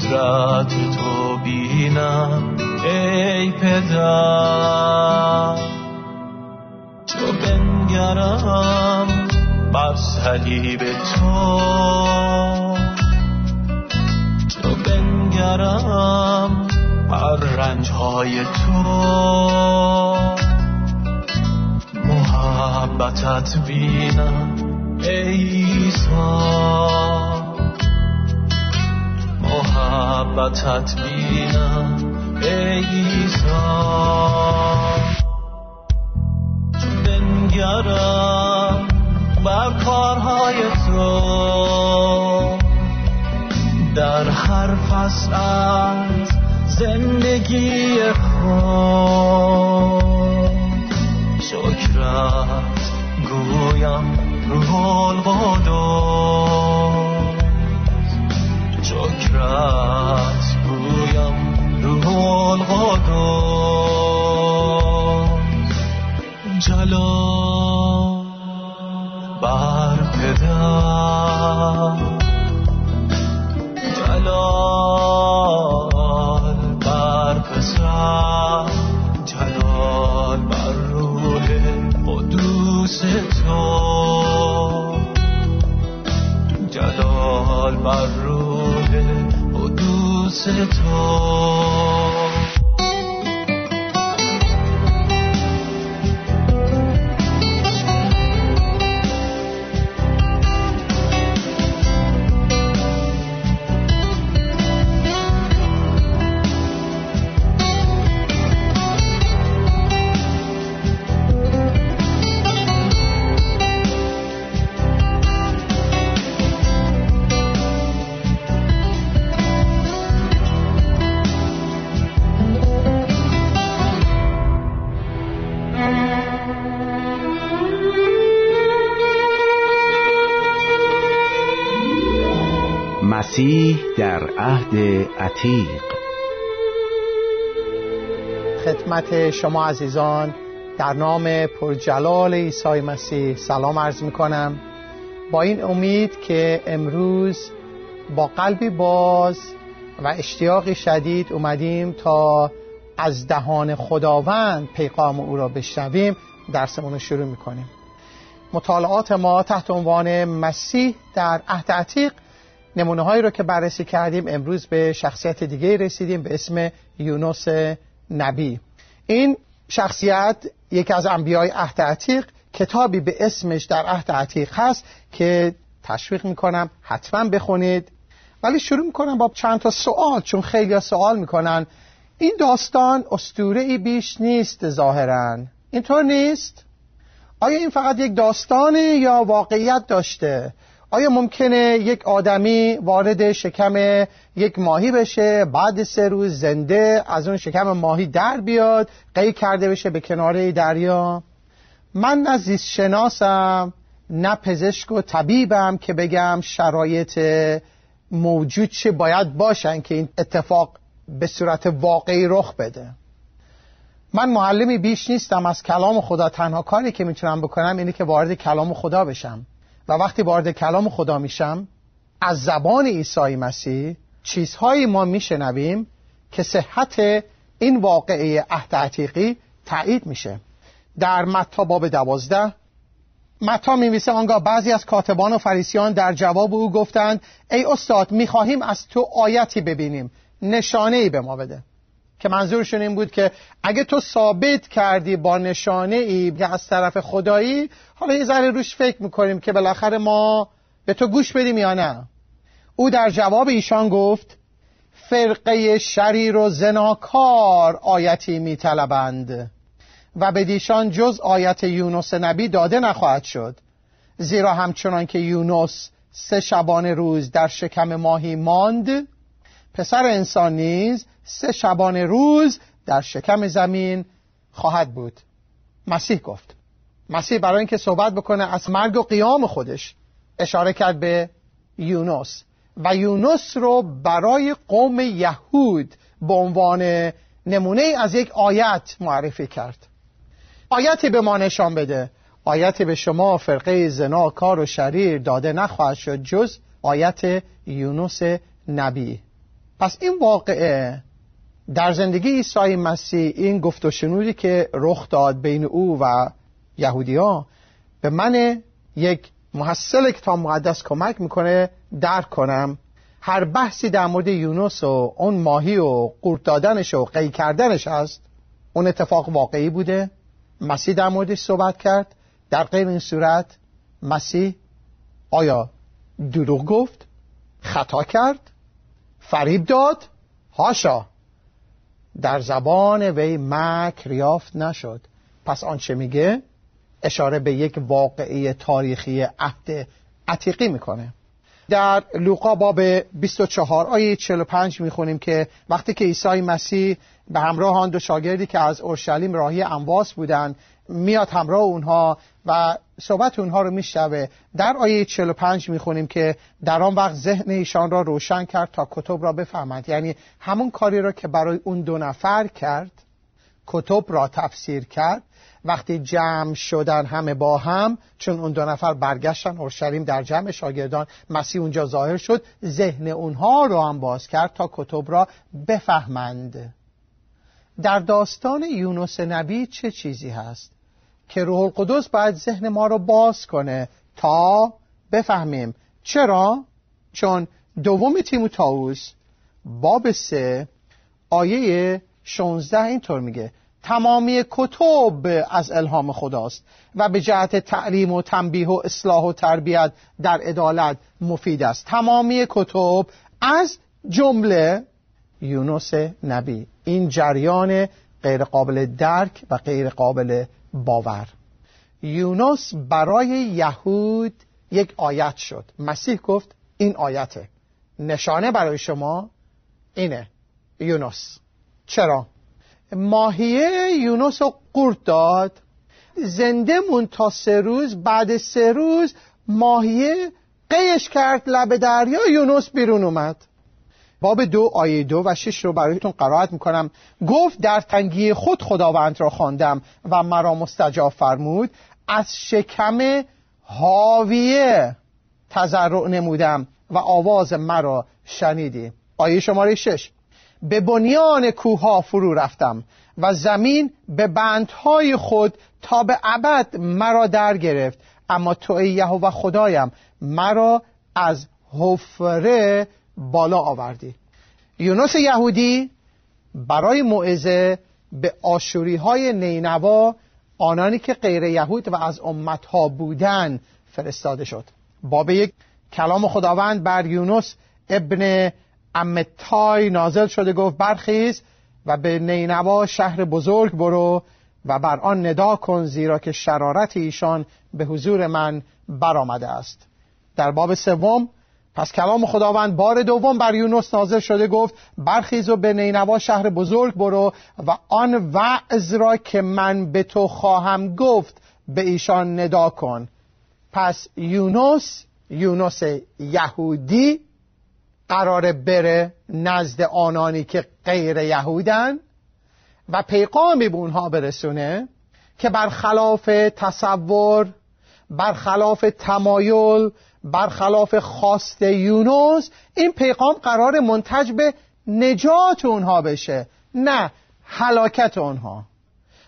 قدرت تو بینم ای پدر. تو بنگرم بر صلیب تو. تو بنگرم بر رنجهای تو. محبتت بینم ایسا محبتت بینم ایسا بنگرم بر کارهای تو در هر فصل از زندگی خود. عهد عتیق. خدمت شما عزیزان در نام پرجلال عیسی مسیح سلام عرض می کنم با این امید که امروز با قلبی باز و اشتیاقی شدید اومدیم تا از دهان خداوند پیغام او را بشنویم درسمون رو شروع می‌کنیم. مطالعات ما تحت عنوان مسیح در عهد عتیق نمونه هایی رو که بررسی کردیم امروز به شخصیت دیگه رسیدیم به اسم یونس نبی این شخصیت یکی از انبیای عهد عتیق کتابی به اسمش در عهد عتیق هست که تشویق می‌کنم حتما بخونید ولی شروع می‌کنم با چند تا سوال چون خیلی سوال می‌کنن این داستان استوره ای بیش نیست ظاهرا اینطور نیست؟ آیا این فقط یک داستانه یا واقعیت داشته؟ آیا ممکنه یک آدمی وارد شکم یک ماهی بشه بعد سه روز زنده از اون شکم ماهی در بیاد قی کرده بشه به کناره دریا؟ من نه زیست شناسم نه پزشک و طبیبم که بگم شرایط موجود چه باید باشن که این اتفاق به صورت واقعی رخ بده. من معلمی بیش نیستم از کلام خدا تنها کاری که می‌تونم بکنم اینه که وارد کلام خدا بشم. و وقتی وارد کلام خدا میشم از زبان عیسی مسیح چیزهایی ما میشنویم که صحت این واقعه عهد عتیقی تایید میشه. در متا باب دوازده متا میویسه آنگاه بعضی از کاتبان و فریسیان در جواب او گفتند ای استاد می‌خواهیم از تو آیتی ببینیم. نشانه ای به ما بده. که منظورشون این بود که اگه تو ثابت کردی با نشانه ای که از طرف خدایی حالا یه ذره روش فکر می‌کنیم که بالاخره ما به تو گوش بدیم یا نه. او در جواب ایشان گفت فرقه شریر و زناکار آیتی میطلبند. و به دیشان جز آیت یونس نبی داده نخواهد شد. زیرا همچنان که یونس سه شبانه روز در شکم ماهی ماند پسر انسان نیز سه شبانه روز در شکم زمین خواهد بود. مسیح گفت. مسیح برای اینکه صحبت بکنه از مرگ و قیام خودش اشاره کرد به یونس. و یونس رو برای قوم یهود به عنوان نمونه از یک آیت معرفی کرد. آیتی به ما نشان بده. آیتی به شما فرقه زنا کار و شریر داده نخواهد شد جز آیت یونس نبی. پس این واقعه در زندگی عیسی مسیح این گفت و شنودی که رخ داد بین او و یهودیا به من یک محصل کتاب مقدس کمک می‌کنه درک کنم. هر بحثی در مورد یونس و اون ماهی و قورت دادنش و قی کردنش هست اون اتفاق واقعی بوده؟ مسیح در موردش صحبت کرد. در غیر این صورت مسیح آیا دروغ گفت؟ خطا کرد؟ فریب داد؟ هاشا در زبان وی مکر یافت نشد. پس آنچه میگه؟ اشاره به یک واقعی تاریخی عهد عتیقی می‌کنه. در لوقا باب 24 آیه 45 می‌خونیم که وقتی که عیسی مسیح به همراه آن دو شاگردی که از اورشلیم راهی انواس بودند میاد همراه اونها و صحبت اونها رو میشنوه. در آیه 45 می‌خونیم که در آن وقت ذهن ایشان را روشن کرد تا کتب را بفهمند. یعنی همون کاری را که برای اون دو نفر کرد کتب را تفسیر کرد. وقتی جمع شدن همه با هم چون اون دو نفر برگشتن اورشلیم در جمع شاگردان مسیح اونجا ظاهر شد ذهن اونها رو هم باز کرد تا کتب را بفهمند. در داستان یونس نبی چه چیزی هست؟ که روح القدس باید ذهن ما رو باز کنه تا بفهمیم. چرا؟ چون دوم تیموتائوس باب سه آیه 16 اینطور میگه تمامی کتب از الهام خداست و به جهت تعلیم و تنبیه و اصلاح و تربیت در عدالت مفید است. تمامی کتب از جمله یونس نبی. این جریان غیر قابل درک و غیر قابل باور. یونس برای یهود یک آیت شد. مسیح گفت این آیته. نشانه برای شما اینه یونس. چرا؟ ماهیه یونس رو قورت داد. زنده مون تا سه روز بعد سه روز ماهیه قیش کرد لب دریا یونس بیرون اومد. باب دو آیه دو و شش رو برایتون قرائت می‌کنم. گفت در تنگی خود خداوند را خواندم و مرا مستجاب فرمود. از شکم حاویه تضرع نمودم و آواز مرا شنیدی. آیه شماره شش. به بنیان کوها فرو رفتم و زمین به بندهای خود تا به ابد مرا در گرفت. اما تو ای یهوه خدایم مرا از حفره بالا آوردی. یونس یهودی برای موعظه به آشوری های نینوا آنانی که غیر یهود و از امتها بودن فرستاده شد. باب یک کلام خداوند بر یونس ابن امتای نازل شده گفت برخیز و به نینوا شهر بزرگ برو و بر آن ندا کن زیرا که شرارت ایشان به حضور من برآمده است. در باب سوم پس کلام خداوند بار دوم بر یونس نازل شده گفت برخیز و به نینوا شهر بزرگ برو و آن وعظ را که من به تو خواهم گفت به ایشان ندا کن. پس یونس یونس یهودی قرار بره نزد آنانی که غیر یهودن و پیغامی به اونها برسونه که برخلاف تصور برخلاف تمایل برخلاف خواست یونس این پیغام قرار منتج به نجات اونها بشه نه هلاکت اونها.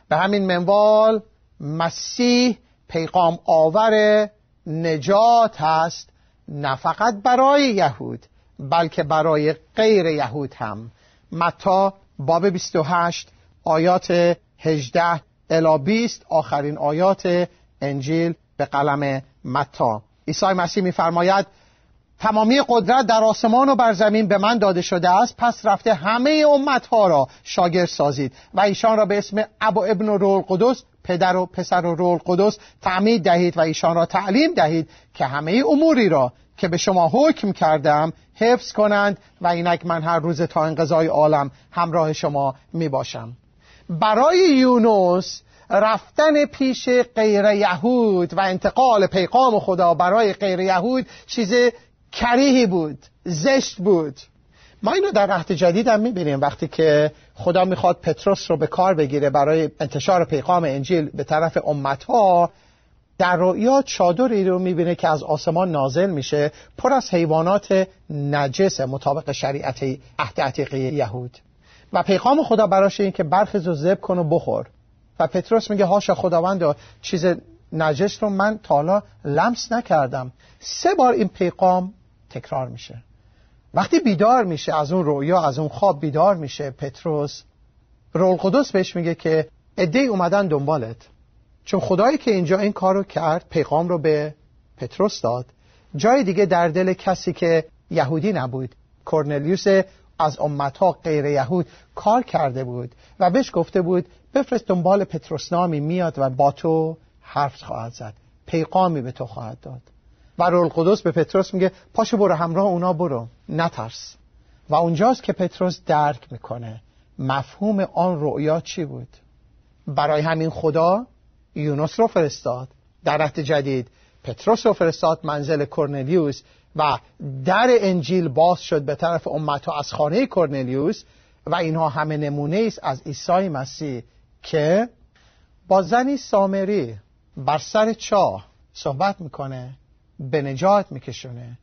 به همین منوال مسیح پیغام آور نجات هست نه فقط برای یهود بلکه برای غیر یهود هم. متا باب 28 آیات 18 الی 20 آخرین آیات انجیل به قلم متا. عیسی مسیح میفرماید تمامی قدرت در آسمان و بر زمین به من داده شده است پس رفته همه امتها را شاگرد سازید. و ایشان را به اسم ابا ابن رول قدس پدر و پسر و رول قدس تعمید دهید و ایشان را تعلیم دهید که همه اموری را که به شما حکم کردم حفظ کنند و اینک من هر روز تا انقضای عالم همراه شما می باشم برای یونس رفتن پیش غیر یهود و انتقال پیغام خدا برای غیر یهود چیز کریهی بود زشت بود. ما اینو در عهد جدید هم می‌بینیم. وقتی که خدا می‌خواد پتروس رو به کار بگیره برای انتشار پیغام انجیل به طرف امتها در رؤیا چادری رو می‌بینه که از آسمان نازل میشه پر از حیوانات نجس مطابق شریعت عهد یهود. و پیغام خدا براش این که برخیز و زب کن و بخور. و پتروس میگه هاشا خداوند چیز نجس رو من تا حالا لمس نکردم. سه بار این پیغام تکرار میشه. وقتی بیدار میشه از اون رویا از اون خواب بیدار میشه پتروس رول قدس بهش میگه که عده اومدن دنبالت. چون خدایی که اینجا این کار رو کرد پیغام رو به پتروس داد. جای دیگه در دل کسی که یهودی نبود کورنلیوس از امتها غیر یهود کار کرده بود و بهش گفته بود بفرست دنبال پتروس نامی میاد و با تو حرف خواهد زد. پیغامی به تو خواهد داد. و رول قدس به پتروس میگه پاشو برو همراه اونا برو. نترس. و اونجاست که پتروس درک می‌کنه مفهوم آن رؤیا چی بود. برای همین خدا یونس رو فرستاد. در عهد جدید پتروس رو فرستاد منزل کرنلیوس و در انجیل باز شد به طرف امتها از خانه کرنلیوس و اینها همه نمونه است از عیسی مسیح که با زنی سامری بر سر چاه صحبت می‌کنه به نجات میکشونه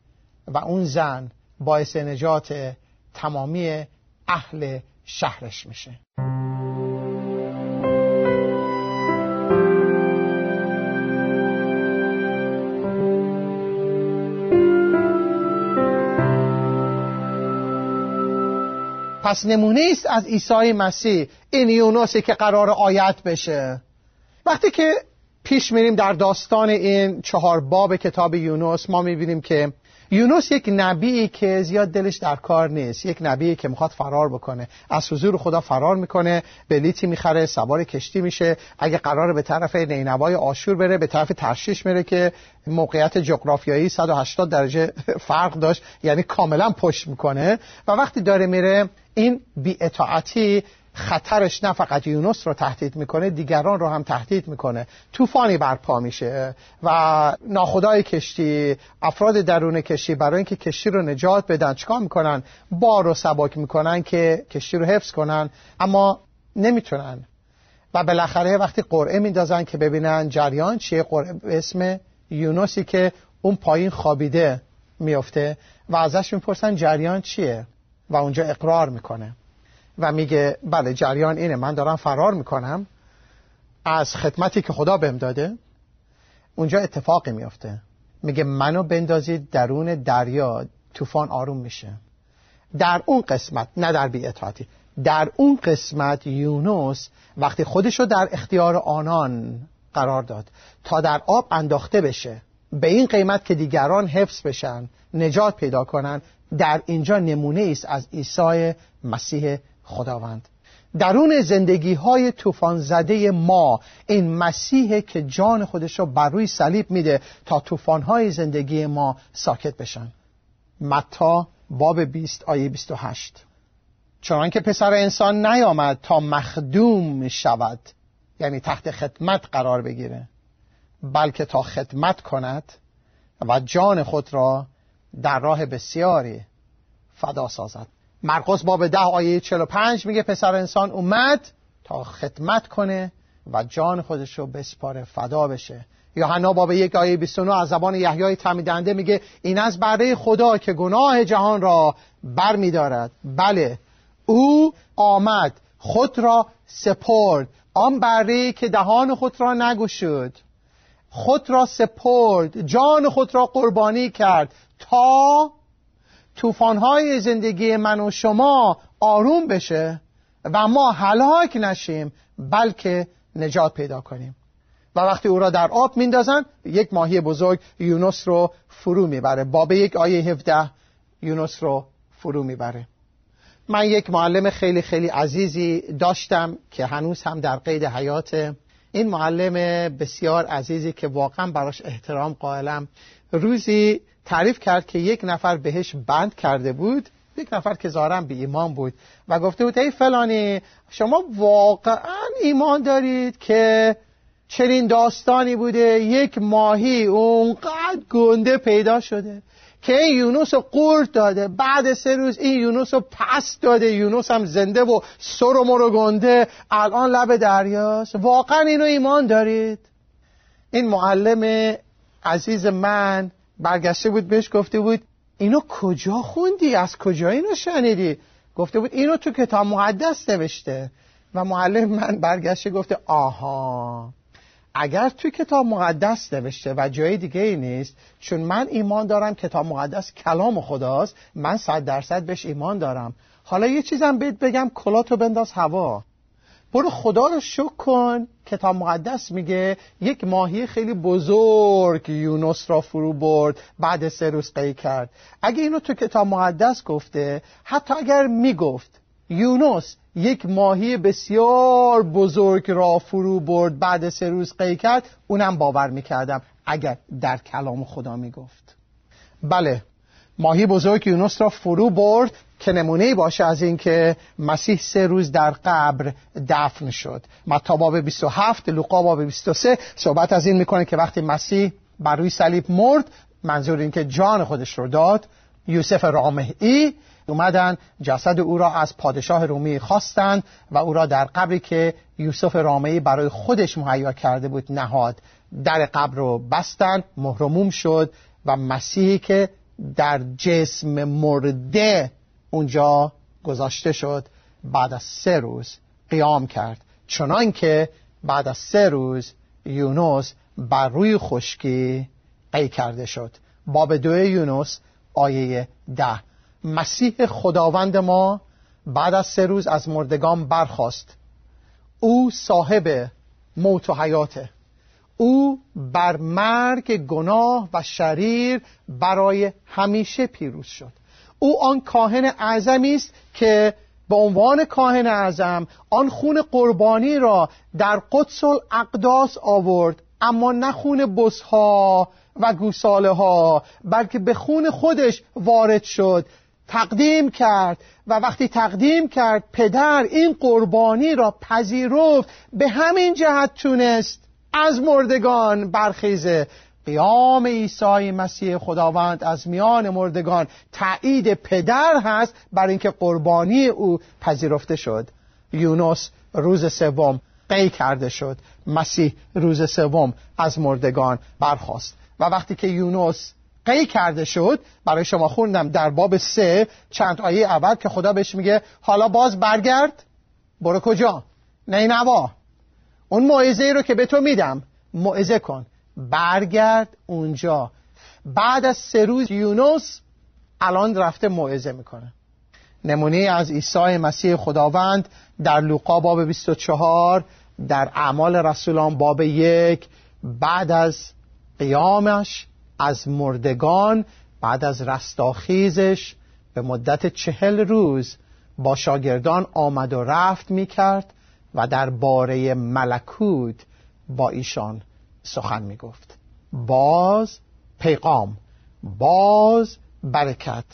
و اون زن باعث نجات تمامی اهل شهرش میشه. پس نمونه است از عیسی مسیح. این یونسی که قرار آیت بشه. وقتی که پیش میریم در داستان این چهار باب کتاب یونس ما می‌بینیم که یونس یک نبی که زیاد دلش در کار نیست یک نبی که می‌خواد فرار بکنه. از حضور خدا فرار می‌کنه بلیتی می‌خره سوار کشتی میشه. اگه قرار به طرف نینوای آشور بره به طرف ترشیش میره که موقعیت جغرافیایی 180 درجه فرق داشت یعنی کاملا پشت می‌کنه. و وقتی داره میره این بیاطاعتی خطرش نه فقط یونس رو تهدید می‌کنه دیگران رو هم تهدید می‌کنه. طوفانی برپا میشه. و ناخدای کشتی افراد درون کشتی برای اینکه کشتی رو نجات بدن چکار می‌کنن؟ بار رو سبک می‌کنن که کشتی رو حفظ کنن. اما نمی‌تونن. و بالاخره وقتی قرعه میندازن که ببینن جریان چیه قرعه اسم یونسی که اون پایین خوابیده میفته و ازش می‌پرسن جریان چیه؟ و اونجا اقرار می‌کنه. و میگه بله جریان اینه من دارم فرار می‌کنم از خدمتی که خدا بهم داده اونجا اتفاقی میافته. میگه منو بندازید درون دریا طوفان آروم میشه. در اون قسمت نه در بیعتاتی در اون قسمت یونس وقتی خودشو در اختیار آنان قرار داد تا در آب انداخته بشه به این قیمت که دیگران حفظ بشن نجات پیدا کنن در اینجا نمونه است از عیسی مسیح خداوند. درون زندگی های توفان زده ما این مسیح که جان خودش رو بر روی صلیب میده تا توفان های زندگی ما ساکت بشن. متا باب 20 آیه 28 چون که پسر انسان نیامد تا مخدوم شود یعنی تحت خدمت قرار بگیره بلکه تا خدمت کند و جان خود را در راه بسیاری فدا سازد. مرقس باب ده آیه 45 میگه پسر انسان اومد تا خدمت کنه و جان خودش رو بسپاره فدا بشه. یوحنا باب یک آیه 29 از زبان یحیای تمیدنده میگه این از بره خدا که گناه جهان را بر میدارد بله او آمد خود را سپرد. آن بره که دهان خود را نگشود خود را سپرد جان خود را قربانی کرد تا توفانهای زندگی من و شما آروم بشه و ما هلاک نشیم بلکه نجات پیدا کنیم. و وقتی او را در آب میندازن یک ماهی بزرگ یونس رو فرو می‌بره. باب یک آیه 17 یونس رو فرو می‌بره. من یک معلم خیلی خیلی عزیزی داشتم که هنوز هم در قید حیات این معلم بسیار عزیزی که واقعا براش احترام قائلم روزی تعریف کرد که یک نفر بهش بند کرده بود یک نفر که ظاهرا به ایمان بود و گفته بود ای فلانی شما واقعا ایمان دارید که چنین داستانی بوده یک ماهی اونقدر گنده پیدا شده؟ که این یونس رو قورت داده. بعد سه روز این یونس رو پس داده. یونس هم زنده و سر و مرو گنده. الان لب دریاست. واقعا اینو ایمان دارید؟ این معلم عزیز من برگشته بود بهش گفته بود اینو کجا خوندی؟ از کجا اینو شنیدی؟ گفته بود اینو تو کتاب مقدس نوشته. و معلم من برگشته گفته آها. اگر توی کتاب مقدس نوشته و جای دیگه ای نیست چون من ایمان دارم کتاب مقدس کلام خداست من صد درصد بهش ایمان دارم. حالا یه چیزم بهت بگم کلاتو بنداز هوا. برو خدا رو شکر کن کتاب مقدس میگه یک ماهی خیلی بزرگ یونس را فرو برد بعد سه روز قی کرد. اگه اینو تو کتاب مقدس گفته حتی اگر می‌گفت یونس یک ماهی بسیار بزرگ را فرو برد. بعد سه روز قی کرد اونم باور می‌کردم اگر در کلام خدا می‌گفت. بله ماهی بزرگ یونس را فرو برد که نمونه باشه از اینکه مسیح سه روز در قبر دفن شد. متی باب 27 لوقا باب 23 صحبت از این می‌کنه که وقتی مسیح بر روی صلیب مرد منظور این که جان خودش رو داد یوسف رامهی اومدن جسد او را از پادشاه رومی خواستند و او را در قبری که یوسف رامهی برای خودش مهیا کرده بود نهاد. در قبر رو بستند مهرموم شد و مسیحی که در جسم مرده اونجا گذاشته شد بعد از سه روز قیام کرد. چنان که بعد از سه روز یونس بر روی خشکی قی کرده شد. باب دو یونس آیه ده. مسیح خداوند ما بعد از سه روز از مردگان برخاست. او صاحب موت و حیاته. او بر مرگ گناه و شریر برای همیشه پیروز شد. او آن کاهن اعظمی است که به عنوان کاهن اعظم آن خون قربانی را در قدس الاقداس آورد اما نه خون بسها و گوساله ها بلکه به خون خودش وارد شد. تقدیم کرد و وقتی تقدیم کرد پدر این قربانی را پذیرفت به همین جهت تونست از مردگان برخیزه. قیام عیسی مسیح خداوند از میان مردگان تایید پدر هست بر اینکه قربانی او پذیرفته شد. یونس روز سوم قی کرده شد. مسیح روز سوم از مردگان برخاست. و وقتی که یونس قی کرده شد. برای شما خوندم در باب سه. چند آیه اول که خدا بهش میگه حالا باز برگرد. برو کجا؟ نینوا. اون موعظه رو که به تو میدم موعظه کن. برگرد اونجا. بعد از سه روز یونس الان رفته موعظه می‌کنه. نمونه از عیسی مسیح خداوند در لوقا باب 24 در اعمال رسولان باب یک بعد از قیامش از مردگان بعد از رستاخیزش به مدت چهل روز با شاگردان آمد و رفت می کرد و در باره ملکوت با ایشان سخن می گفت باز پیغام باز برکت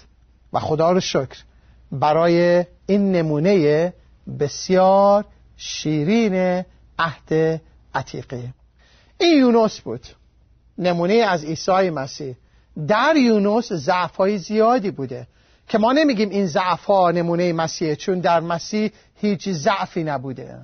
و خدا رو شکر برای این نمونه بسیار شیرین عهد عتیقه. این یونس بود. نمونه از عیسی مسیح. در یونس ضعف های زیادی بوده. که ما نمیگیم این ضعف ها نمونه مسیح چون در مسیح هیچ ضعفی نبوده.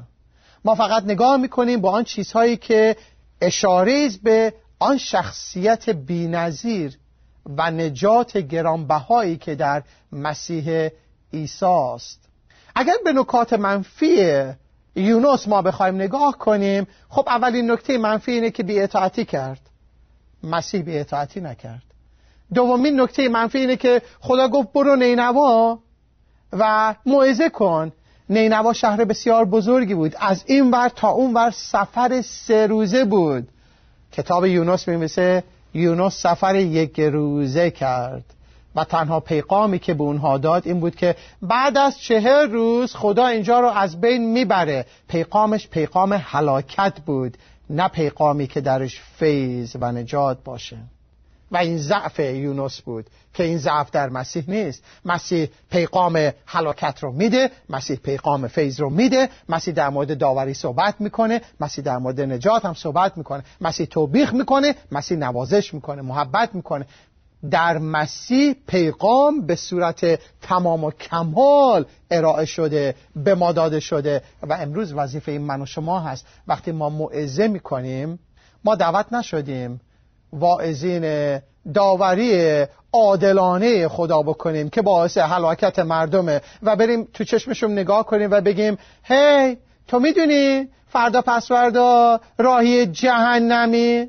ما فقط نگاه می‌کنیم با آن چیزهایی که اشاره به آن شخصیت بینظیر و نجات گرانبهایی که در مسیح عیسی است. اگر به نکات منفی یونس ما بخوایم نگاه کنیم خب اولین نکته منفی اینه که بیاطاعتی کرد. مسیح بیاطاعتی نکرد. دومین نکته منفی اینه که خدا گفت برو نینوا و موعظه کن. نینوا شهر بسیار بزرگی بود. از این ور تا اون ور سفر سه روزه بود. کتاب یونس میمیسه یونس سفر یک روزه کرد. و تنها پیغامی که به اونها داد این بود که بعد از چهر روز خدا اینجا رو از بین می‌بره. پیغامش پیغام هلاکت بود. نه پیغامی که درش فیض و نجات باشه. و این ضعف یونس بود که این ضعف در مسیح نیست. مسیح پیغام حلاکت رو میده مسیح پیغام فیض رو میده مسیح در مورد داوری صحبت می‌کنه مسیح در مورد نجات هم صحبت می‌کنه مسیح توبیخ می‌کنه مسیح نوازش می‌کنه محبت می‌کنه. در مسیح پیغام به صورت تمام و کمال ارائه شده به ما داده شده و امروز وظیفه من و شما هست. وقتی ما موعظه می‌کنیم ما دعوت نشدیم واعظین داوری عادلانه خدا بکنیم که باعث هلاکت مردمه و بریم تو چشمشون نگاه کنیم و بگیم هی تو می‌دونی فردا پس فردا راهی جهنمی؟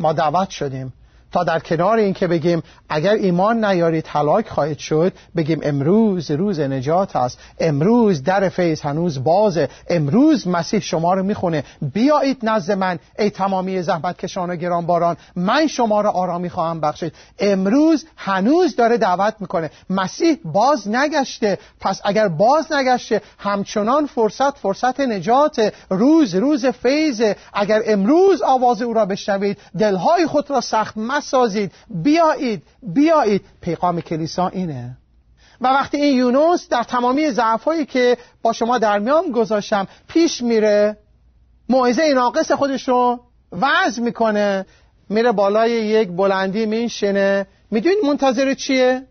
ما دعوت شدیم. تا در کنار این که بگیم اگر ایمان نیارید هلاک خواهید شد بگیم امروز روز نجات است. امروز در فیض هنوز بازه. امروز مسیح شما رو می‌خونه. بیایید نزد من ای تمامی زحمت کشان و گرانباران. من شما را آرامی خواهم بخشید. امروز هنوز داره دعوت می‌کنه. مسیح باز نگشته. پس اگر باز نگشته همچنان فرصت فرصت نجات روز روز فیض اگر امروز آواز او را بشنوید دلهای خود را سخت نسازید. بیایید بیایید. پیغام کلیسا اینه. و وقتی این یونس در تمامی ضعفهایی که با شما در میان گذاشتم پیش میره موعظه ناقص خودش رو وضع می‌کنه. میره بالای یک بلندی مینشنه می‌دونید منتظر چیه؟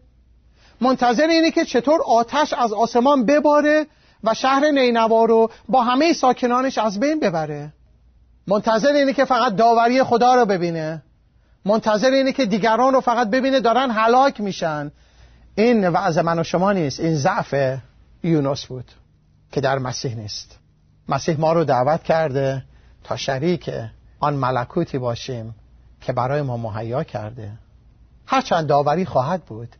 منتظر اینه که چطور آتش از آسمان بباره و شهر نینوا رو با همه ساکنانش از بین ببره. منتظر اینه که فقط داوری خدا رو ببینه. منتظر اینه که دیگران رو فقط ببینه دارن هلاک میشن. این وعظ من و شما نیست. این ضعف یونس بود که در مسیح نیست. مسیح ما رو دعوت کرده تا شریک آن ملکوتی باشیم که برای ما مهیا کرده. هرچند داوری خواهد بود.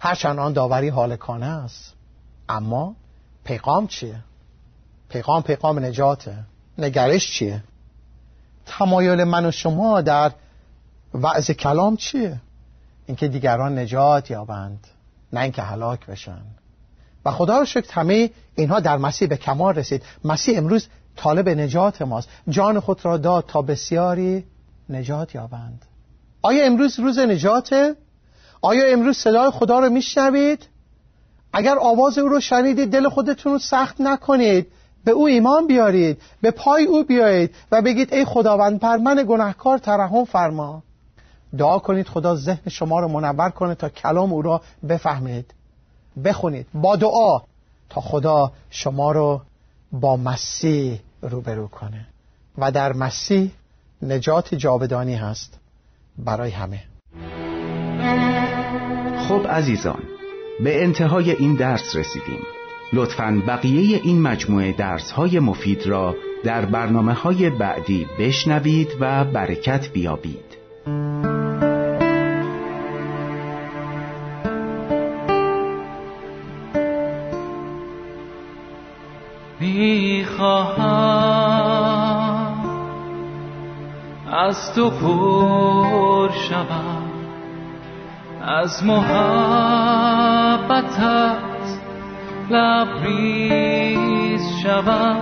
هرچند آن داوری حالکانه است. اما پیغام چیه؟ پیغام پیغام نجاته نگرش چیه؟ تمایل من و شما در وعظ کلام چیه؟ اینکه دیگران نجات یابند نه اینکه هلاک بشن. و خدا رو شکر همه اینها در مسیح به کمال رسید. مسیح امروز طالب نجات ماست. جان خود را داد تا بسیاری نجات یابند. آیا امروز روز نجاته؟ آیا امروز صدای خدا رو میشنوید؟ اگر آواز او رو شنیدید دل خودتون رو سخت نکنید. به او ایمان بیارید به پای او بیایید و بگید ای خداوند پر من گناهکار ترحم فرما. دعا کنید خدا ذهن شما رو منور کنه تا کلام او را بفهمید. بخونید با دعا تا خدا شما رو با مسیح روبرو کنه. و در مسیح نجات جاودانی هست برای همه. خب عزیزان به انتهای این درس رسیدیم. لطفا بقیه این مجموعه درس های مفید را در برنامه های بعدی بشنوید و برکت بیابید. از تو پر شوم. از محبتت لبریز شوم.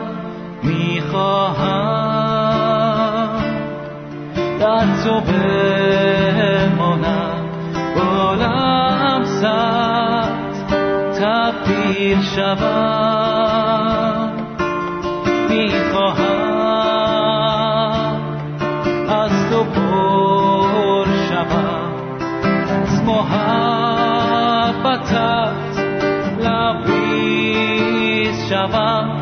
می‌خواهم در تو بمانم. بالم سد تبدیل شوم. می‌خواهم از تو پر شوم. از محبتت لبریز شوم.